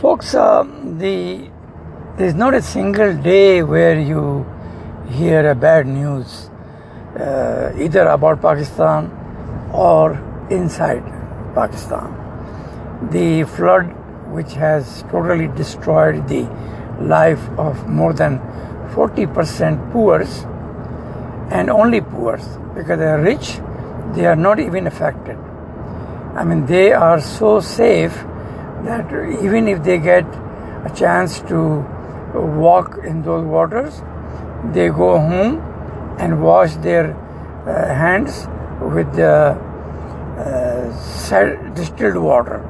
Folks, uh, the there's not a single day where you hear a bad news, uh, either about Pakistan or inside Pakistan. The flood, which has totally destroyed the life of more than 40% poors, and only poors, because they are rich, they are not even affected. I mean, they are so safe that even if they get a chance to walk in those waters, they go home and wash their uh, hands with the uh, distilled water.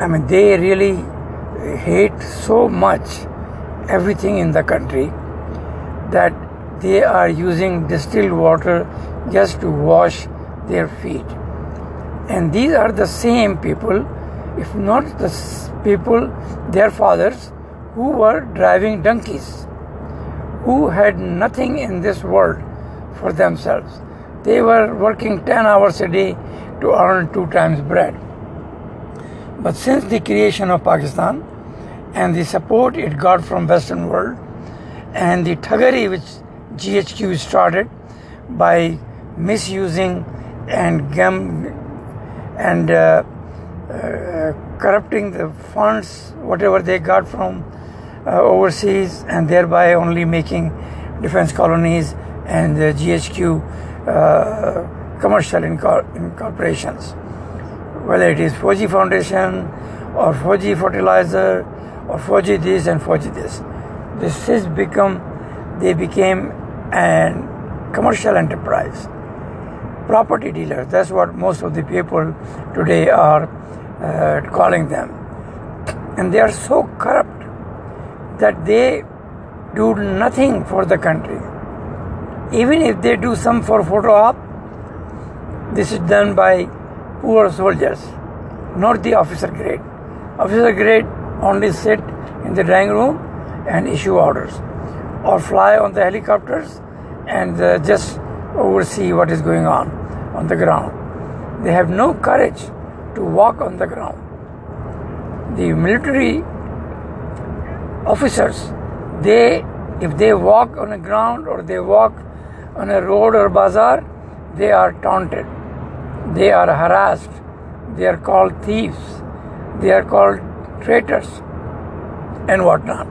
I mean, they really hate so much everything in the country that they are using distilled water just to wash their feet. And these are the same people, if not the people, their fathers, who were driving donkeys, who had nothing in this world for themselves. They were working 10 hours a day to earn two times bread. But since the creation of Pakistan and the support it got from Western world and the thuggery which GHQ started by misusing and gam- and uh, uh, corrupting the funds, whatever they got from uh, overseas, and thereby only making defense colonies and the GHQ uh, commercial inco- incorporations. Whether it is Fauji Foundation or Fauji Fertilizer or Fauji this and Fauji this. This has become, they became an commercial enterprise property dealers. That's what most of the people today are uh, calling them. And they are so corrupt that they do nothing for the country. Even if they do some for photo op, this is done by poor soldiers, not the officer grade. Officer grade only sit in the drawing room and issue orders or fly on the helicopters and uh, just oversee what is going on on the ground. They have no courage to walk on the ground. The military officers, they if they walk on the ground or they walk on a road or bazaar, they are taunted. They are harassed. They are called thieves. They are called traitors and whatnot.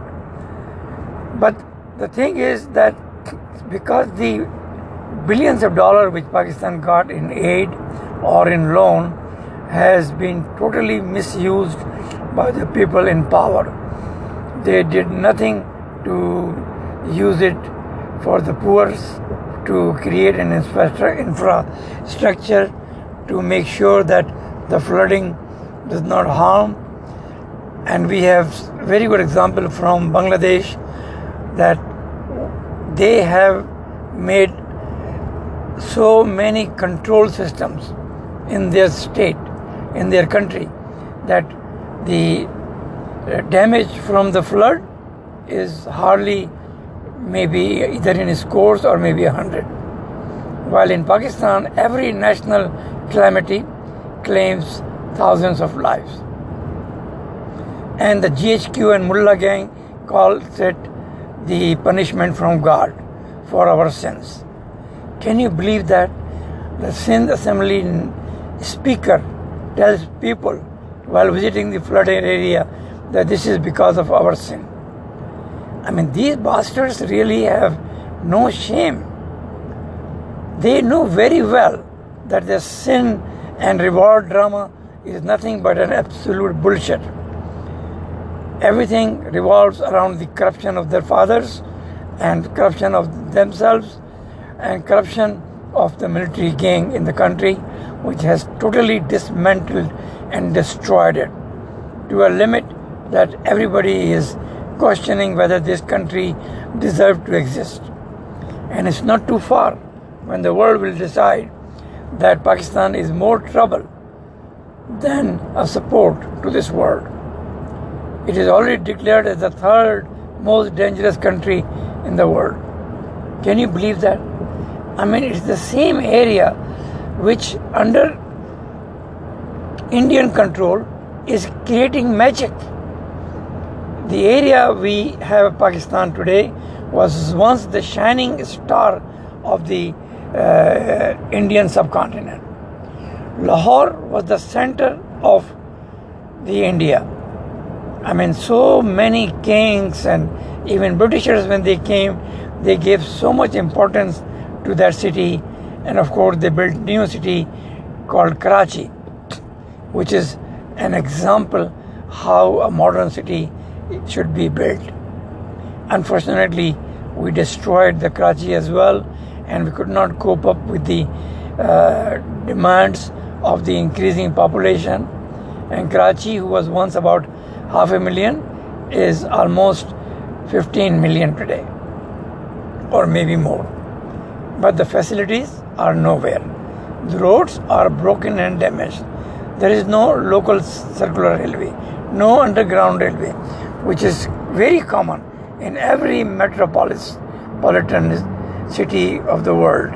But the thing is that because the billions of dollars which Pakistan got in aid or in loan has been totally misused by the people in power. They did nothing to use it for the poor, to create an infrastructure to make sure that the flooding does not harm. And we have very good example from Bangladesh that they have made so many control systems in their state, in their country, that the uh, damage from the flood is hardly maybe either in scores or maybe a hundred. While in Pakistan, every national calamity claims thousands of lives. And the GHQ and Mullah gang calls it the punishment from God for our sins. Can you believe that the Sindh Assembly speaker tells people while visiting the flooded area that this is because of our sin? I mean, these bastards really have no shame. They know very well that the sin and reward drama is nothing but an absolute bullshit. Everything revolves around the corruption of their fathers and corruption of themselves and corruption of the military gang in the country, which has totally dismantled and destroyed it to a limit that everybody is questioning whether this country deserves to exist. And it's not too far when the world will decide that Pakistan is more trouble than a support to this world. It is already declared as the third most dangerous country in the world. Can you believe that? I mean, it's the same area which, under Indian control, is creating magic. The area we have Pakistan today was once the shining star of the uh, Indian subcontinent. Lahore was the center of the India. I mean, so many kings and even Britishers, when they came, they gave so much importance to that city, and of course, they built new city called Karachi, which is an example how a modern city should be built. Unfortunately, we destroyed the Karachi as well, and we could not cope up with the uh, demands of the increasing population. And Karachi, who was once about half a million, is almost 15 million today, or maybe more. But the facilities are nowhere. The roads are broken and damaged. There is no local circular railway, no underground railway, which is very common in every metropolitan city of the world.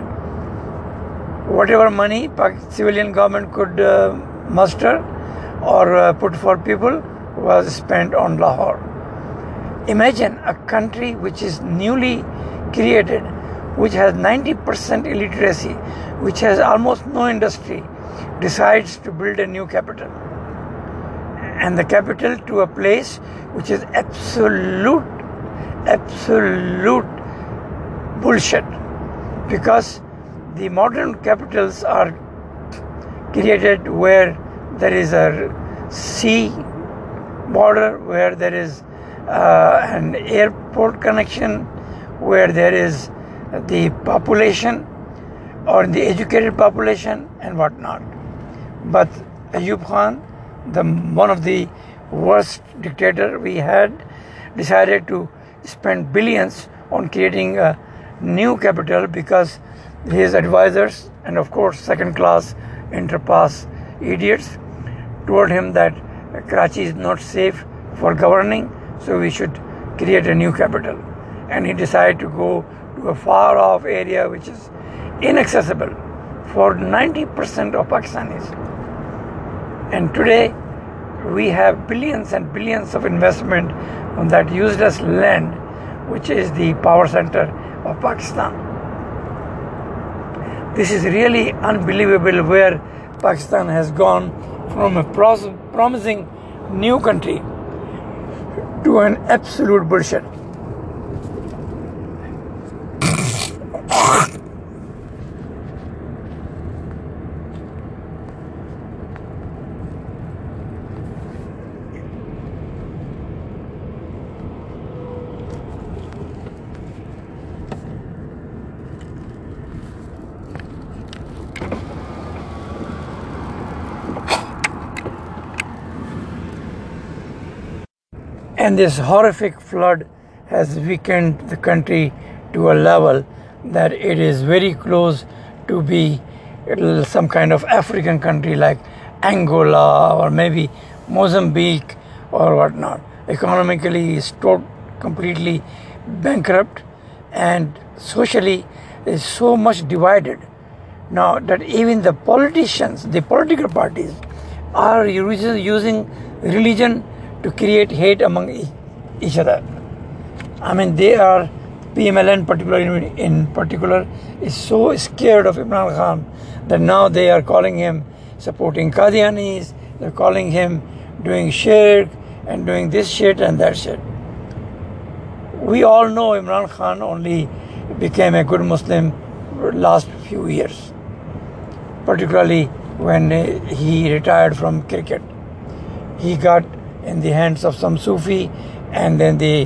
Whatever money civilian government could uh, muster or uh, put for people was spent on Lahore. Imagine a country which is newly created, which has 90% illiteracy, which has almost no industry, decides to build a new capital. And the capital to a place which is absolute, absolute bullshit. Because the modern capitals are created where there is a sea border, where there is uh, an airport connection, where there is the population or the educated population and whatnot. But Ayub Khan, the one of the worst dictator we had, decided to spend billions on creating a new capital because his advisors and of course second class interpass idiots told him that Karachi is not safe for governing, so we should create a new capital. And he decided to go a far off area which is inaccessible for 90% of Pakistanis. And today we have billions and billions of investment on that useless land, which is the power center of Pakistan. This is really unbelievable where Pakistan has gone from a pros- promising new country to an absolute bullshit. And this horrific flood has weakened the country to a level that it is very close to be some kind of African country like Angola or maybe Mozambique or whatnot. Economically, is completely bankrupt and socially is so much divided now that even the politicians, the political parties, are using religion to create hate among each other. I mean, they are PMLN particular in particular is so scared of Imran Khan that now they are calling him supporting Qadianis, they're calling him doing shirk and doing this shit and that shit. We all know Imran Khan only became a good Muslim last few years, particularly when he retired from cricket. He got in the hands of some Sufi, and then they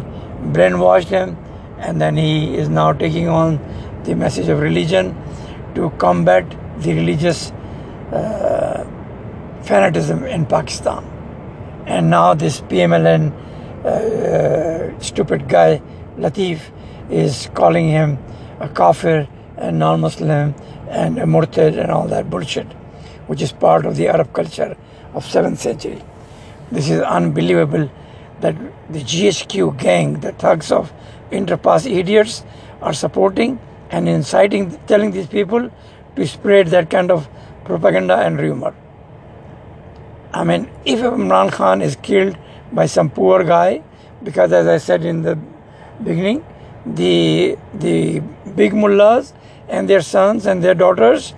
brainwashed him, and then he is now taking on the message of religion to combat the religious uh, fanatism in Pakistan. And now this PMLN uh, uh, stupid guy Latif is calling him a kafir and non-Muslim and a murtad and all that bullshit, which is part of the Arab culture of 7th century. This is unbelievable that the GHQ gang, the thugs of interpass idiots, are supporting and inciting, telling these people to spread that kind of propaganda and rumor. I mean, if Imran Khan is killed by some poor guy, because as I said in the beginning, the the big mullahs and their sons and their daughters,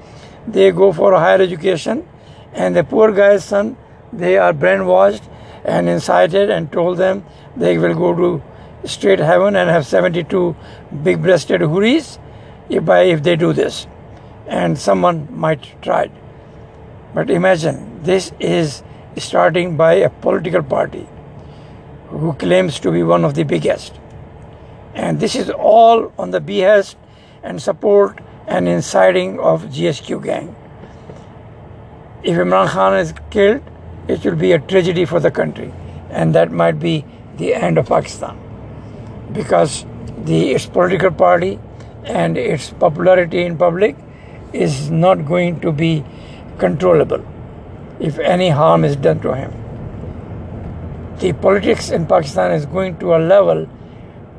they go for higher education, and the poor guy's son, they are brainwashed and incited and told them they will go to straight heaven and have 72 big-breasted huris if, if they do this. And someone might try it. But imagine, this is starting by a political party who claims to be one of the biggest. And this is all on the behest and support and inciting of GSQ gang. If Imran Khan is killed, it will be a tragedy for the country, and that might be the end of Pakistan, because the its political party and its popularity in public is not going to be controllable if any harm is done to him. The politics in Pakistan is going to a level,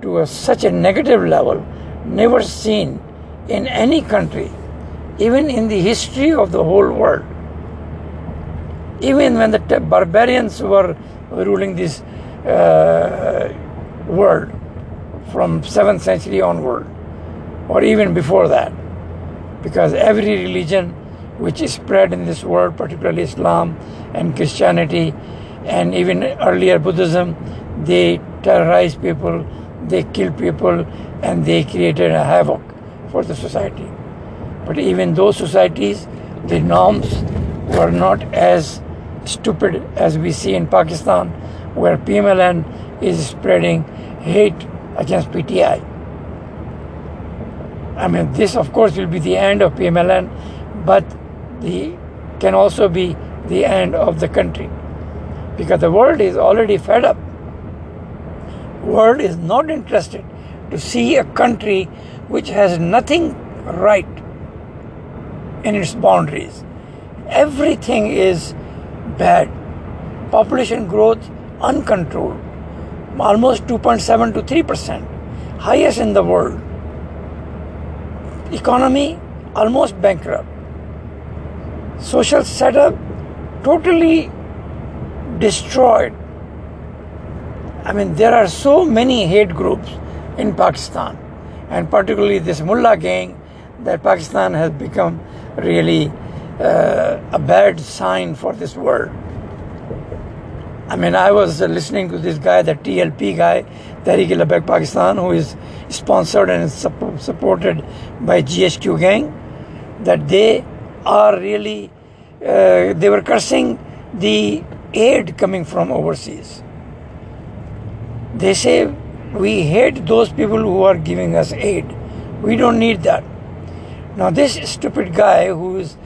to a, such a negative level, never seen in any country, even in the history of the whole world. Even when the barbarians were ruling this uh, world from 7th century onward, or even before that, because every religion which is spread in this world, particularly Islam and Christianity, and even earlier Buddhism, they terrorize people, they kill people, and they created a havoc for the society. But even those societies, the norms were not as stupid as we see in Pakistan, where PMLN is spreading hate against PTI. I mean, this of course will be the end of PMLN, but the can also be the end of the country because the world is already fed up. World is not interested to see a country which has nothing right in its boundaries. Everything is bad. Population growth uncontrolled, almost 2.7 to 3 percent, highest in the world. Economy almost bankrupt. Social setup totally destroyed. I mean, there are so many hate groups in Pakistan and particularly this mullah gang, that Pakistan has become really uh, a bad sign for this world. I mean, I was listening to this guy, the TLP guy, Tehreek-e-Labbaik Pakistan, who is sponsored and supported by GSQ gang, that they are really, uh, they were cursing the aid coming from overseas. They say we hate those people who are giving us aid. We don't need that. Now this stupid guy who is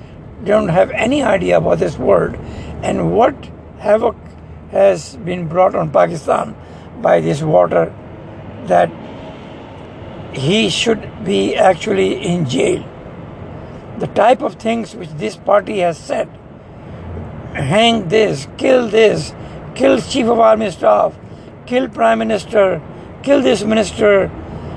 don't have any idea about this world and what havoc has been brought on Pakistan by this water that he should be actually in jail. The type of things which this party has said hang this, kill this, kill chief of army staff, kill prime minister, kill this minister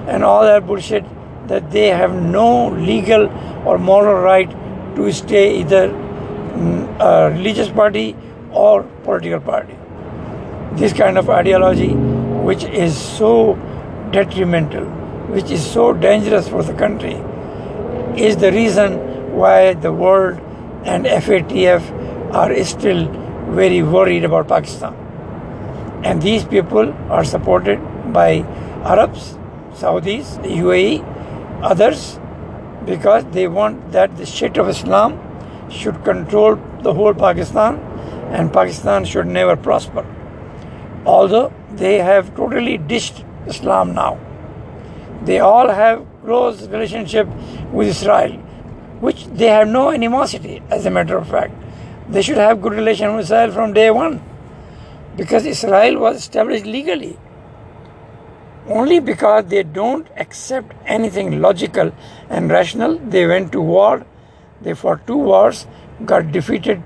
and all that bullshit that they have no legal or moral right to stay either mm, a religious party or political party. This kind of ideology, which is so detrimental, which is so dangerous for the country, is the reason why the world and FATF are still very worried about Pakistan. And these people are supported by Arabs, Saudis, UAE, others, because they want that the shit of Islam should control the whole Pakistan and Pakistan should never prosper. Although they have totally dished Islam now. They all have close relationship with Israel, which they have no animosity, as a matter of fact. They should have good relation with Israel from day one because Israel was established legally. Only because they don't accept anything logical and rational, they went to war. They fought two wars, got defeated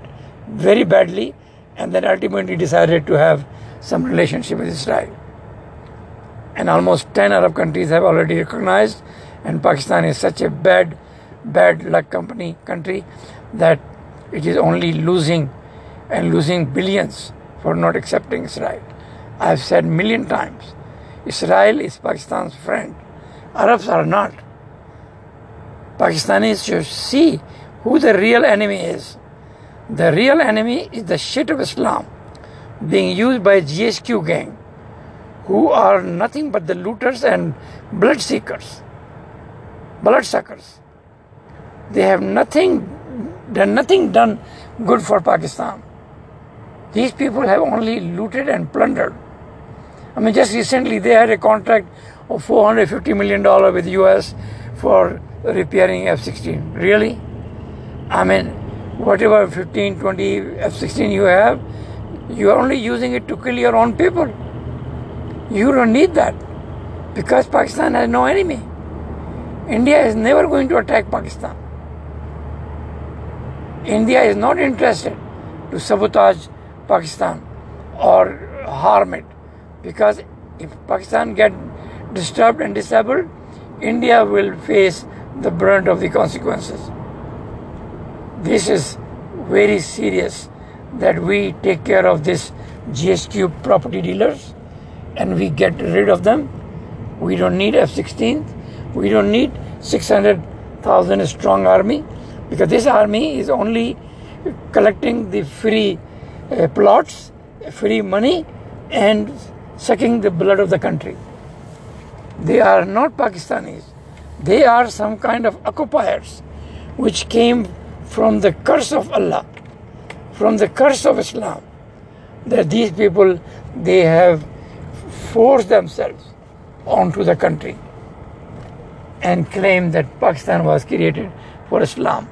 very badly, and then ultimately decided to have some relationship with Israel. And almost 10 Arab countries have already recognized, and Pakistan is such a bad, bad luck company country that it is only losing and losing billions for not accepting Israel. I've said million times, Israel is Pakistan's friend. Arabs are not. Pakistanis should see who the real enemy is. The real enemy is the shit of Islam being used by GHQ gang who are nothing but the looters and blood seekers, bloodsuckers. They have nothing done nothing done good for Pakistan. These people have only looted and plundered. I mean, just recently they had a contract of 450 million dollar with US for repairing F-16. Really? I mean, whatever 15, 20 F-16 you have, you are only using it to kill your own people. You don't need that because Pakistan has no enemy. India is never going to attack Pakistan. India is not interested to sabotage Pakistan or harm it because if Pakistan get disturbed and disabled, India will face the brunt of the consequences. This is very serious that we take care of this GHQ property dealers and we get rid of them. We don't need F-16. We don't need 600,000 strong army because this army is only collecting the free uh, plots, free money, and sucking the blood of the country. They are not Pakistanis. They are some kind of occupiers which came from the curse of Allah, from the curse of Islam. That these people they have forced themselves onto the country and claim that Pakistan was created for Islam.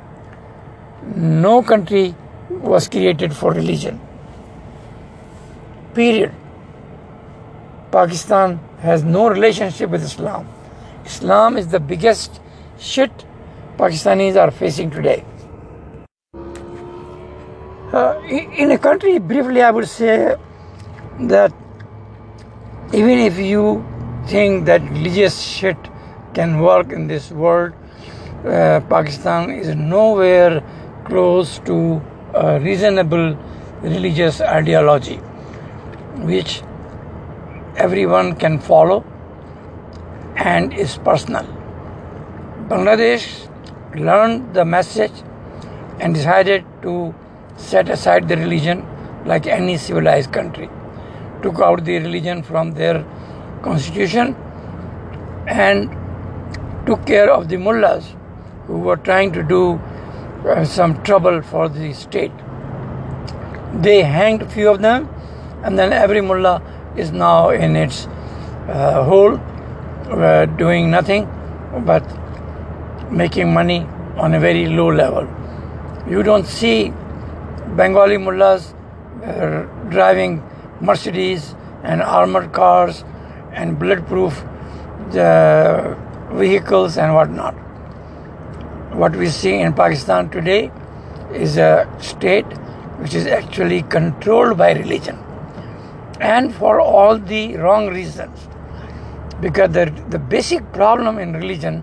No country was created for religion. Period. Pakistan has no relationship with Islam. Islam is the biggest shit Pakistanis are facing today. Uh, in a country, briefly, I would say that even if you think that religious shit can work in this world, uh, Pakistan is nowhere close to a reasonable religious ideology which everyone can follow and is personal. Bangladesh learned the message and decided to set aside the religion like any civilized country. Took out the religion from their constitution and took care of the mullahs who were trying to do uh, some trouble for the state. They hanged a few of them, and then every mullah is now in its uh, hole, uh, doing nothing but making money on a very low level. You don't see Bengali mullahs uh, driving Mercedes and armored cars and bulletproof uh, vehicles and whatnot. What we see in Pakistan today is a state which is actually controlled by religion and for all the wrong reasons. Because the, the basic problem in religion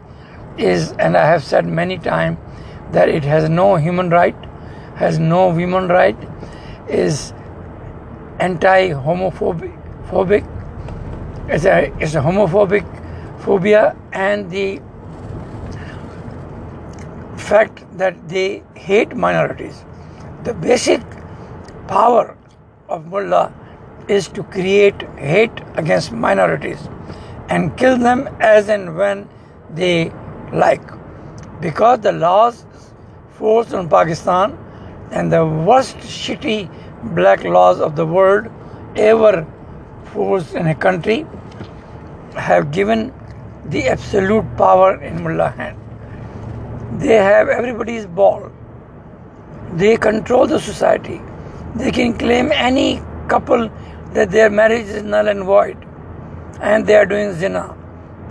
is, and I have said many times, that it has no human right, has no women right, is anti homophobic, it's a, it's a homophobic phobia, and the fact that they hate minorities. The basic power of mullah is to create hate against minorities and kill them as and when they like. Because the laws forced on Pakistan and the worst shitty black laws of the world ever forced in a country have given the absolute power in mullah hand. They have everybody's ball. They control the society. They can claim any couple that their marriage is null and void and they are doing zina.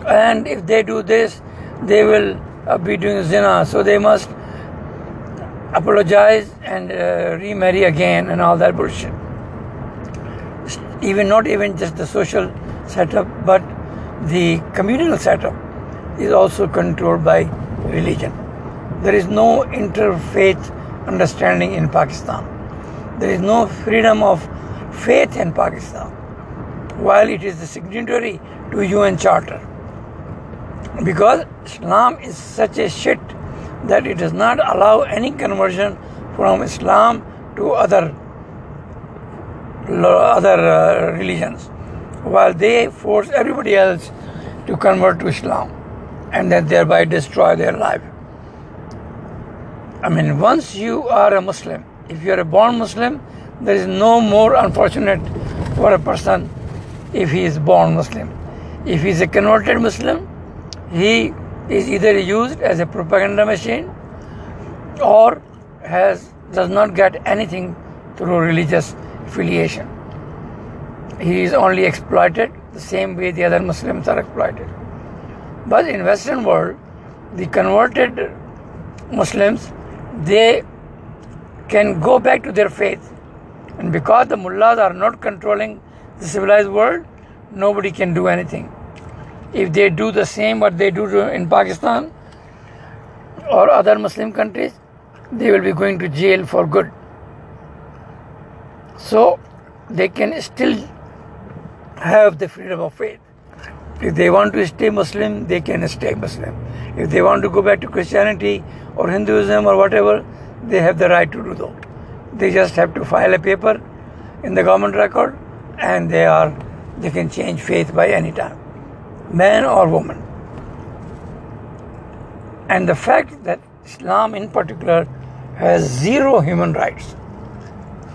And if they do this, they will uh, be doing zina. So they must apologize and uh, remarry again and all that bullshit. Even not even just the social setup, but the communal setup is also controlled by religion. There is no interfaith understanding in Pakistan. there is no freedom of faith in Pakistan, while it is the signatory to UN Charter. Because Islam is such a shit that it does not allow any conversion from Islam to other other uh, religions, while they force everybody else to convert to Islam and then thereby destroy their life. I mean, once you are a Muslim, if you are a born Muslim, there is no more unfortunate for a person if he is born Muslim. If he is a converted Muslim, he is either used as a propaganda machine or has does not get anything through religious affiliation. He is only exploited the same way the other Muslims are exploited. But in Western world, the converted Muslims they can go back to their faith. And because the mullahs are not controlling the civilized world, nobody can do anything. If they do the same what they do in Pakistan or other Muslim countries, they will be going to jail for good. So they can still have the freedom of faith. If they want to stay Muslim, they can stay Muslim. If they want to go back to Christianity or Hinduism or whatever, they have the right to do so. They just have to file a paper in the government record and they are they can change faith by any time. Man or woman. And the fact that Islam in particular has zero human rights.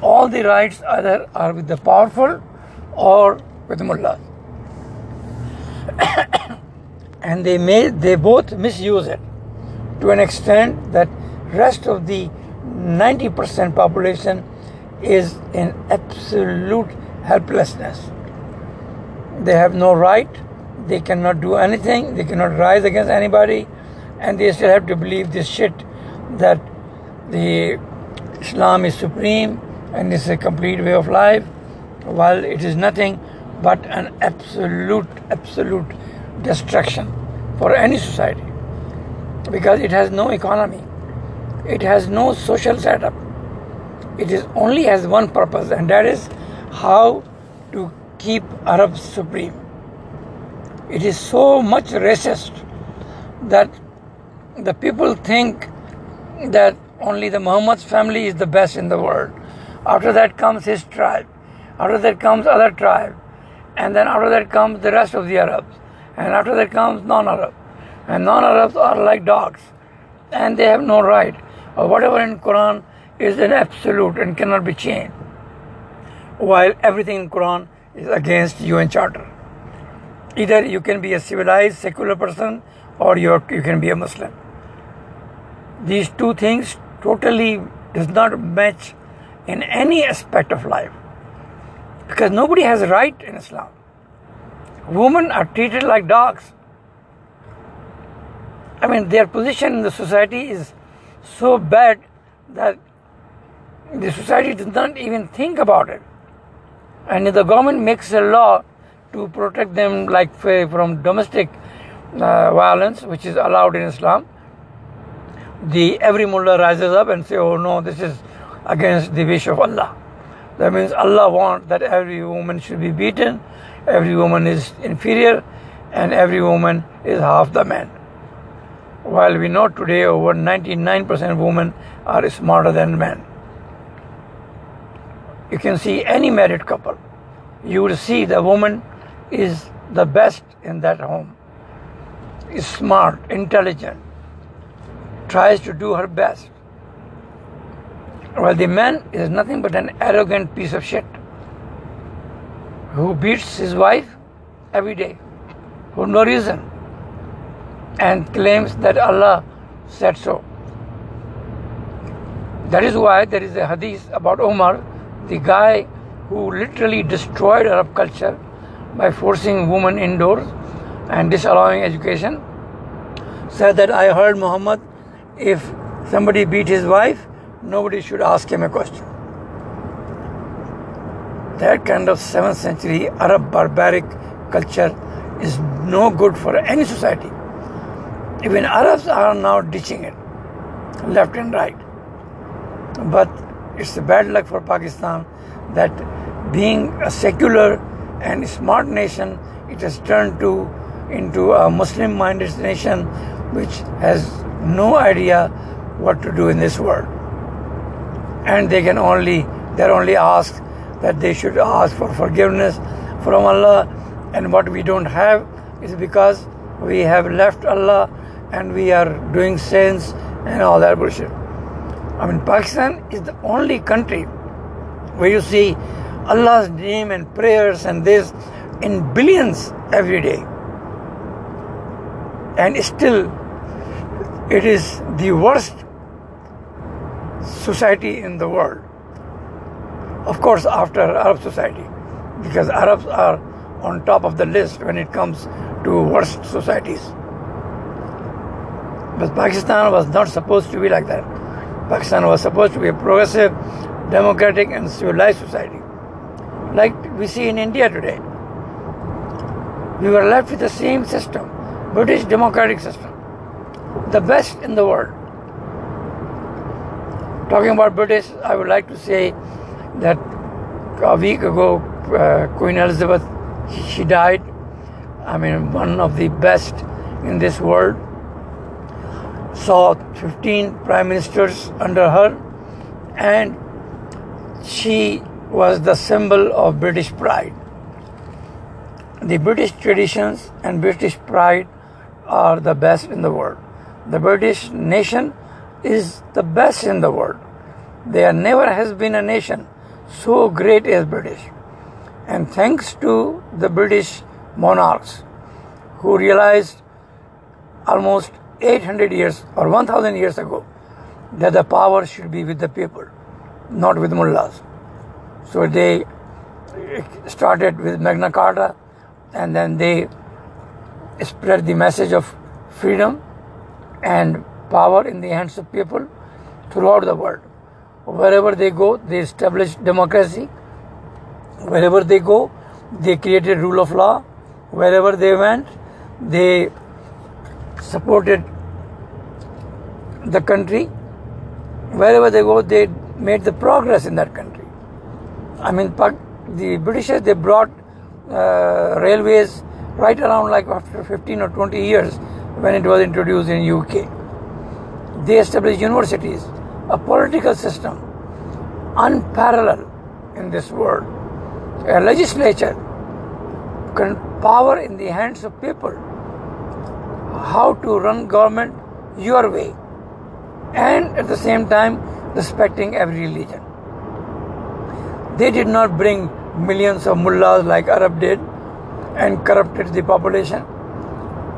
All the rights either are with the powerful or with the mullahs. and they may they both misuse it to an extent that rest of the 90% population is in absolute helplessness. They have no right, they cannot do anything, they cannot rise against anybody, and they still have to believe this shit that the Islam is supreme and is a complete way of life, while it is nothing but an absolute, absolute destruction for any society because it has no economy, it has no social setup. It is only has one purpose, and that is how to keep Arabs supreme. It is so much racist that the people think that only the Muhammad's family is the best in the world. After that comes his tribe. After that comes other tribe. And then after that comes the rest of the Arabs. And after that comes non-Arab. And non-Arabs are like dogs. And they have no right. Or whatever in Quran is an absolute and cannot be changed. While everything in Quran is against UN Charter. Either you can be a civilized secular person or you you can be a Muslim. These two things totally does not match in any aspect of life. Because nobody has a right in Islam. Women are treated like dogs. I mean, their position in the society is so bad that the society does not even think about it. And if the government makes a law to protect them, like from domestic uh, violence, which is allowed in Islam, the every mullah rises up and say, "Oh no, this is against the wish of Allah." That means Allah wants that every woman should be beaten, every woman is inferior, and every woman is half the man. While we know today over 99% women are smarter than men. You can see any married couple, you will see the woman is the best in that home, is smart, intelligent, tries to do her best. While the man is nothing but an arrogant piece of shit who beats his wife every day for no reason and claims that Allah said so. That is why there is a hadith about Omar, the guy who literally destroyed Arab culture by forcing women indoors and disallowing education, said that I heard Muhammad, if somebody beat his wife, nobody should ask him a question. That kind of 7th century Arab barbaric culture is no good for any society. Even Arabs are now ditching it, left and right. But it's a bad luck for Pakistan that being a secular and smart nation, it has turned to into a Muslim-minded nation which has no idea what to do in this world. And they can only, they're only asked that they should ask for forgiveness from Allah. And what we don't have is because we have left Allah and we are doing sins and all that bullshit. I mean, Pakistan is the only country where you see Allah's name and prayers and this in billions every day. And still, it is the worst society in the world. Of course, after Arab society, because Arabs are on top of the list when it comes to worst societies. But Pakistan was not supposed to be like that. Pakistan was supposed to be a progressive, democratic, and civilized society. Like we see in India today. We were left with the same system, British democratic system, the best in the world. Talking about British, I would like to say that a week ago, uh, Queen Elizabeth, she died. I mean, one of the best in this world. Saw 15 prime ministers under her, and she was the symbol of British pride. The British traditions and British pride are the best in the world. The British nation is the best in the world. There never has been a nation so great as British. And thanks to the British monarchs who realized almost 800 years or 1000 years ago that the power should be with the people, not with mullahs. So they started with Magna Carta and then they spread the message of freedom and power in the hands of people throughout the world. Wherever they go, they establish democracy. Wherever they go, they created rule of law. Wherever they went, they supported the country. Wherever they go, they made the progress in that country. I mean, the Britishers they brought uh, railways right around like after 15 or 20 years when it was introduced in UK. They established universities a political system unparalleled in this world, a legislature, power in the hands of people, how to run government your way, and at the same time respecting every religion. They did not bring millions of mullahs like Arab did and corrupted the population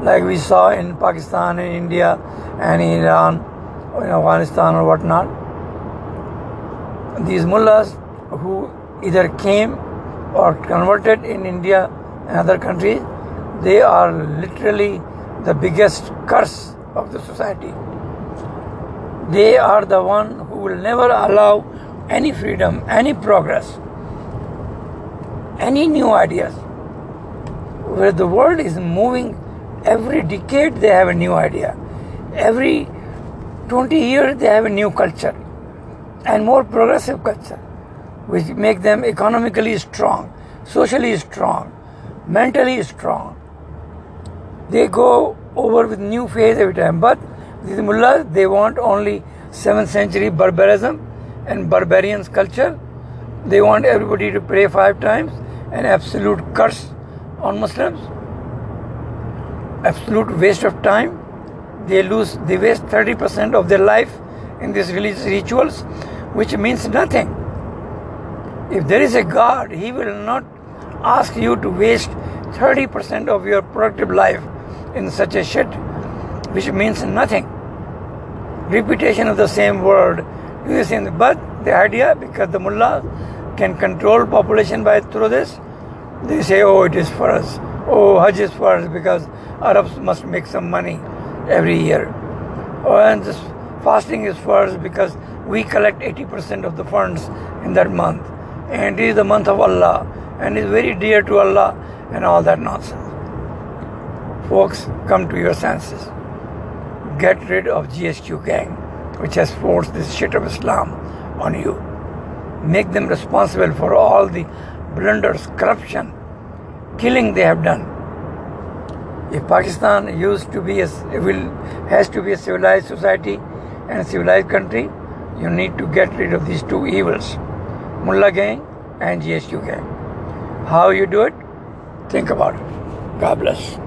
like we saw in Pakistan and India and Iran in Afghanistan or whatnot. These mullahs who either came or converted in India and other countries, they are literally the biggest curse of the society. They are the one who will never allow any freedom, any progress, any new ideas. Where the world is moving every decade, they have a new idea. Every 20 years they have a new culture and more progressive culture which make them economically strong socially strong mentally strong they go over with new phase every time but these mullahs they want only 7th century barbarism and barbarians culture. They want everybody to pray five times an absolute curse on muslims. Absolute waste of time. They lose they waste 30% of their life in these religious rituals which means nothing. If there is a god he will not ask you to waste 30% of your productive life in such a shit which means nothing repetition of the same word but the idea because the mullah can control population by through this they say oh it is for us oh hajj is for us because arabs must make some money every year. Oh, and this fasting is for us because we collect 80% of the funds in that month. And it is the month of Allah and is very dear to Allah and all that nonsense. Folks, come to your senses. Get rid of GSQ gang, which has forced this shit of Islam on you. make them responsible for all the blunders, corruption, killing they have done. If Pakistan used to be a will has to be a civilized society and a civilized country, you need to get rid of these two evils, Mullah gang and GSQ gang. How you do it? Think about it. God bless.